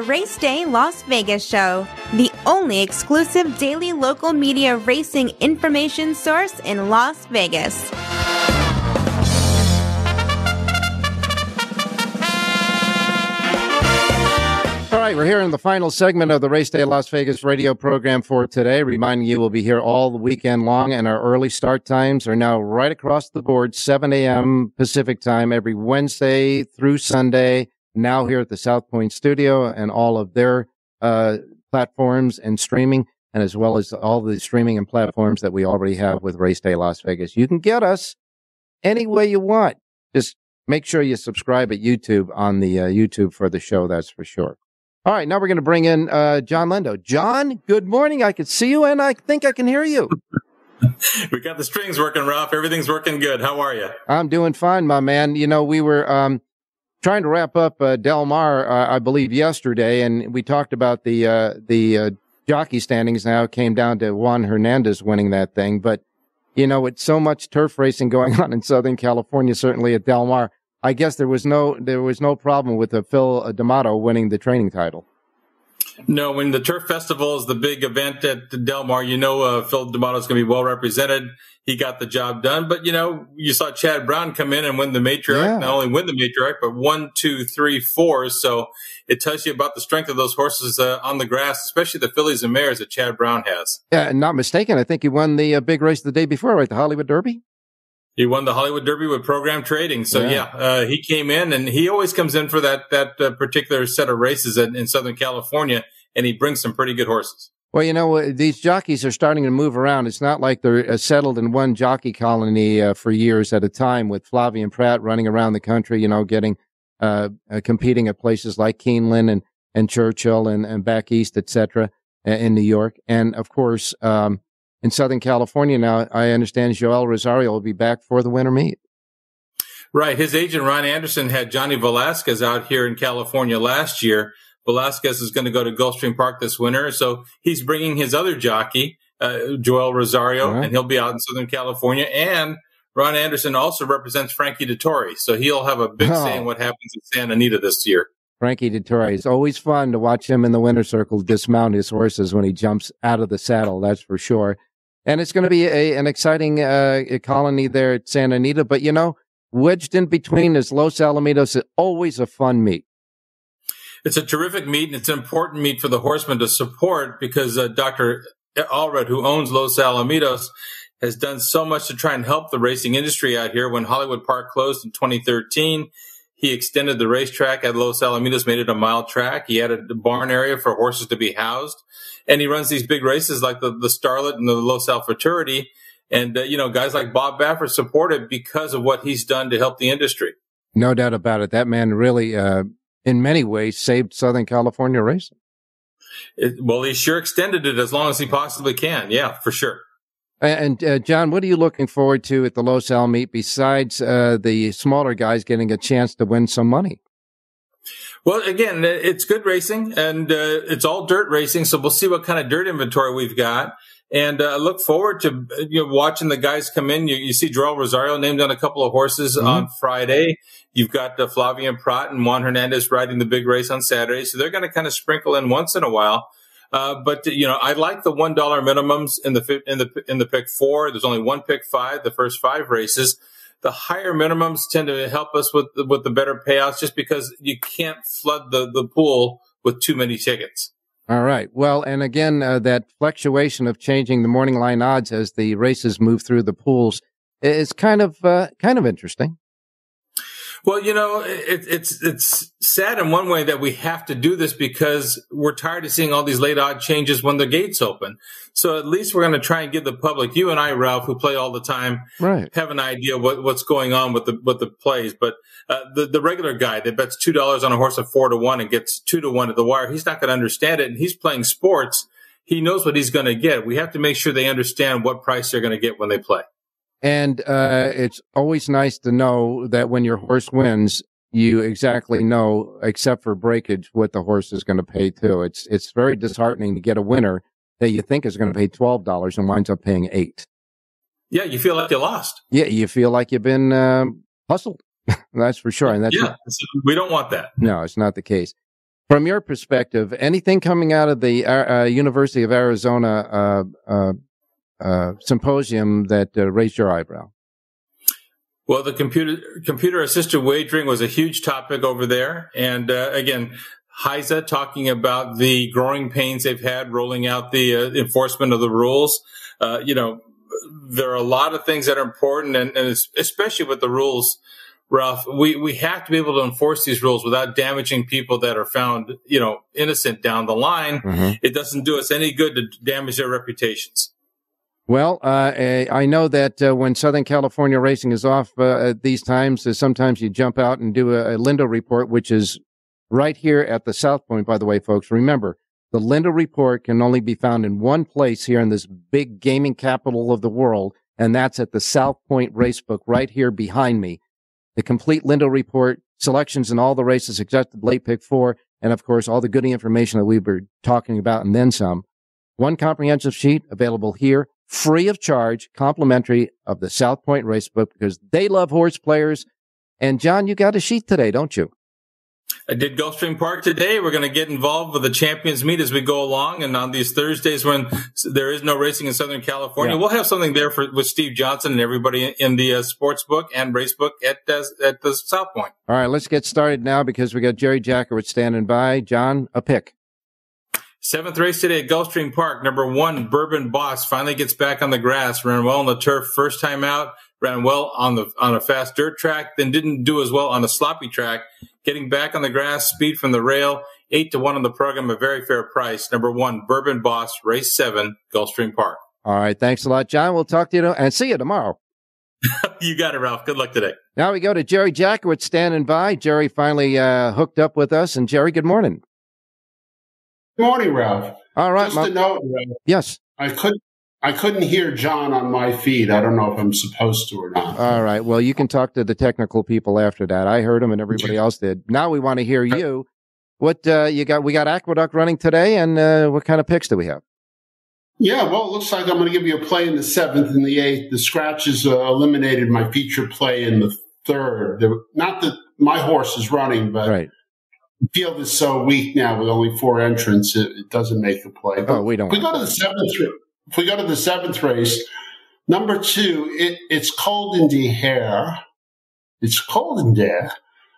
The Race Day Las Vegas Show, the only exclusive daily local media racing information source in Las Vegas. All right, we're here in the final segment of the Race Day Las Vegas radio program for today. Reminding you, we'll be here all the weekend long, and our early start times are now right across the board 7 a.m. Pacific time every Wednesday through Sunday. Now here at the South Point studio and all of their uh, platforms and streaming, and as well as all the streaming and platforms that we already have with Race Day Las Vegas. You can get us any way you want. Just make sure you subscribe at YouTube on the uh, YouTube for the show. That's for sure. All right, now we're going to bring in uh, John Lindo. John, good morning. I can see you and I think I can hear you. we got the strings working, Ralph. Everything's working good. How are you? I'm doing fine, my man. You know, we were um, trying to wrap up uh, Del Mar, uh, I believe, yesterday, and we talked about the uh, the uh, jockey standings. Now came down to Juan Hernandez winning that thing, but you know, with so much turf racing going on in Southern California, certainly at Del Mar, I guess there was no there was no problem with Phil D'Amato winning the training title. No, when the Turf Festival is the big event at Del Mar, you know uh, Phil D'Amato is going to be well represented. He got the job done, but you know you saw Chad Brown come in and win the matriarch. Yeah. Not only win the matriarch, but one, two, three, four. So it tells you about the strength of those horses uh, on the grass, especially the fillies and mares that Chad Brown has. Yeah, and not mistaken, I think he won the uh, big race the day before, right? The Hollywood Derby. He won the Hollywood Derby with program trading. So Yeah. yeah, uh, he came in and he always comes in for that that uh, particular set of races in, in Southern California, and he brings some pretty good horses. Well, you know, these jockeys are starting to move around. It's not like they're uh, settled in one jockey colony uh, for years at a time with Flavien Prat running around the country, you know, getting, uh, uh, competing at places like Keeneland and, and Churchill and, and back east, etc., in New York. And of course, um, in Southern California now, I understand Joel Rosario will be back for the winter meet. Right. His agent, Ron Anderson, had Johnny Velazquez out here in California last year Velazquez is going to go to Gulfstream Park this winter. So he's bringing his other jockey, uh, Joel Rosario, right. and he'll be out in Southern California. And Ron Anderson also represents Frankie Dettori. So he'll have a big oh. say in what happens at Santa Anita this year. Frankie Dettori. It's always fun to watch him in the winter circle dismount his horses when he jumps out of the saddle. That's for sure. And it's going to be a, an exciting uh, colony there at Santa Anita. But you know, wedged in between is Los Alamitos. It's always a fun meet it's a terrific meet and it's an important meet for the horsemen to support because uh, Dr. Allred, who owns Los Alamitos, has done so much to try and help the racing industry out here. When Hollywood Park closed in 2013, he extended the racetrack at Los Alamitos, made it a mile track. He added a barn area for horses to be housed. And he runs these big races like the, the Starlet and the Los Al Futurity. And, uh, you know, guys like Bob Baffert support it because of what he's done to help the industry. No doubt about it. That man really uh, in many ways saved Southern California racing. It, well, he sure extended it as long as he possibly can. Yeah, for sure. And uh, John, what are you looking forward to at the Los Al meet besides uh, the smaller guys getting a chance to win some money? Well, again, it's good racing and uh, it's all dirt racing. So we'll see what kind of dirt inventory we've got. And I uh, look forward to you know, watching the guys come in. You, you see Joel Rosario named on a couple of horses mm-hmm. on Friday. You've got uh, Flavien Prat and Juan Hernandez riding the big race on Saturday. So they're going to kind of sprinkle in once in a while. Uh, but you know, I like the one dollar minimums in the in the in the pick four. There's only one pick five. The first five races, the higher minimums tend to help us with with the better payouts, just because you can't flood the the pool with too many tickets. All right. Well, and again, uh, that fluctuation of changing the morning line odds as the races move through the pools is kind of uh, kind of interesting. Well, you know, it, it's it's sad in one way that we have to do this because we're tired of seeing all these late odd changes when the gates open. So at least we're going to try and give the public, you and I, Ralph, who play all the time, right. have an idea what, what's going on with the with the plays. But uh, the the regular guy that bets two dollars on a horse of four to one and gets two to one at the wire, he's not going to understand it, and he's playing sports. He knows what he's going to get. We have to make sure they understand what price they're going to get when they play. And uh, it's always nice to know that when your horse wins, you exactly know, except for breakage, what the horse is going to pay too. It's it's very disheartening to get a winner that you think is going to pay twelve dollars and winds up paying eight. Yeah, you feel like you lost. Yeah, you feel like you've been um, hustled. that's for sure. And that's yeah, not, we don't want that. No, it's not the case. From your perspective, anything coming out of the uh, uh University of Arizona uh, uh symposium that uh, raised your eyebrow? Well, the computer computer assisted wagering was a huge topic over there, and uh, again, HISA talking about the growing pains they've had rolling out the uh, enforcement of the rules. Uh, you know, there are a lot of things that are important, and, and especially with the rules. Ralph, we, we have to be able to enforce these rules without damaging people that are found, you know, innocent down the line. Mm-hmm. It doesn't do us any good to damage their reputations. Well, uh, eh, I know that uh, when Southern California racing is off uh, at these times, uh, sometimes you jump out and do a, a Lindo report, which is right here at the South Point, by the way, folks. Remember, the Lindo report can only be found in one place here in this big gaming capital of the world, and that's at the South Point Racebook right here behind me. The complete Lindo report, selections in all the races except the late pick four, and of course, all the goody information that we were talking about and then some. One comprehensive sheet available here free of charge, complimentary of the South Point Racebook because they love horse players. And John, you got a sheet today, don't you? I did Gulfstream Park today. We're going to get involved with the champions meet as we go along. And on these Thursdays when there is no racing in Southern California, yeah. we'll have something there for with Steve Johnson and everybody in the uh, sports book and race book at, uh, at the South Point. All right, let's get started now because we got Jerry Jackowitz standing by. John, a pick. Seventh race today at Gulfstream Park. Number one, Bourbon Boss finally gets back on the grass. Ran well on the turf first time out. Ran well on the on a fast dirt track. Then didn't do as well on a sloppy track. Getting back on the grass, speed from the rail. eight to one on the program, a very fair price. Number one, Bourbon Boss, race seven, Gulfstream Park. All right. Thanks a lot, John. We'll talk to you and see you tomorrow. you got it, Ralph. Good luck today. Now we go to Jerry Jackowitz standing by. Jerry finally uh, hooked up with us. And Jerry, good morning. Good morning, Ralph. All right. Just a note, Ralph. Yes. I couldn't. I couldn't hear John on my feed. I don't know if I'm supposed to or not. All right. Well, you can talk to the technical people after that. I heard him and everybody else did. Now we want to hear you. What uh, you got? We got Aqueduct running today, and uh, what kind of picks do we have? Yeah, well, it looks like I'm going to give you a play in the seventh and the eighth. The scratches uh, eliminated my feature play in the third. Not that my horse is running, but right. Field is so weak now with only four entrants, it, it doesn't make the play. But Oh, we don't If we go to the seventh, if we go to the seventh race, number two, it, it's cold in the hair. It's cold in there.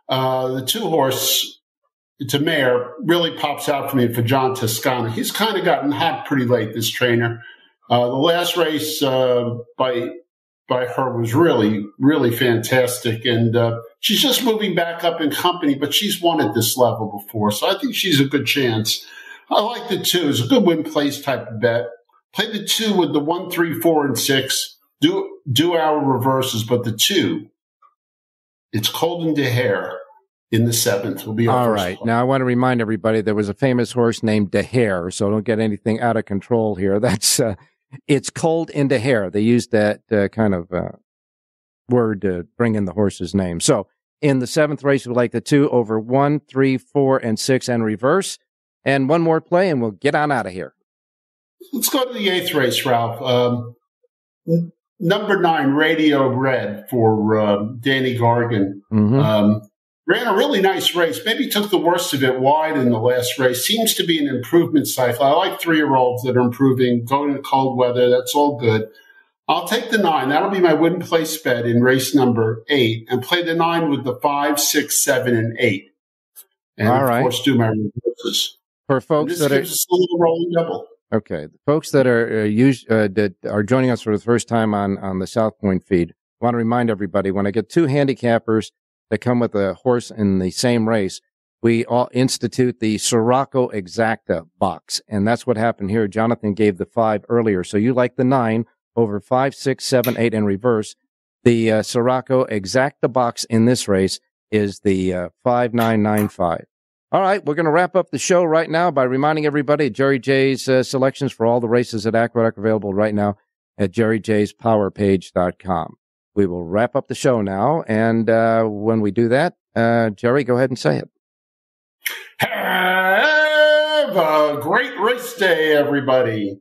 Uh, the two horse, it's a mare, really pops out for me for John Toscano. He's kind of gotten hot pretty late, this trainer. Uh, the last race uh, by by her was really, really fantastic. And uh, she's just moving back up in company, but she's won at this level before. So I think she's a good chance. I like the two. It's a good win place type of bet. Play the two with the one, three, four, and six. Do do our reverses, but the two, it's cold in the in the seventh will be All right. play. Now I want to remind everybody there was a famous horse named Dehair, so don't get anything out of control here. That's uh, it's cold in the hair. They used that uh, kind of uh, word to bring in the horse's name. So in the seventh race, we like the two over one, three, four, and six, and reverse. And one more play, and we'll get on out of here. Let's go to the eighth race, Ralph. Um, n- number nine, Radio Red for uh, Danny Gargan. Mhm. Um, ran a really nice race. Maybe took the worst of it wide in the last race. Seems to be an improvement cycle. I like three year olds that are improving, going to cold weather. That's all good. I'll take the nine. That'll be my wooden place bet in race number eight and play the nine with the five, six, seven, and eight. And All of right. course, do my reverses. For folks This that are us a little rolling double. Okay, the folks that are uh, us- uh, that are joining us for the first time on on the South Point feed, I want to remind everybody when I get two handicappers that come with a horse in the same race, we all institute the Sirocco Exacta box, and that's what happened here. Jonathan gave the five earlier, so you like the nine over five, six, seven, eight in reverse. The uh, Sirocco Exacta box in this race is the uh, five nine nine five. All right, we're going to wrap up the show right now by reminding everybody Jerry J's uh, selections for all the races at Aqueduct available right now at jerryjspowerpage.com. We will wrap up the show now, and uh, when we do that, uh, Jerry, go ahead and say it. Have a great race day, everybody.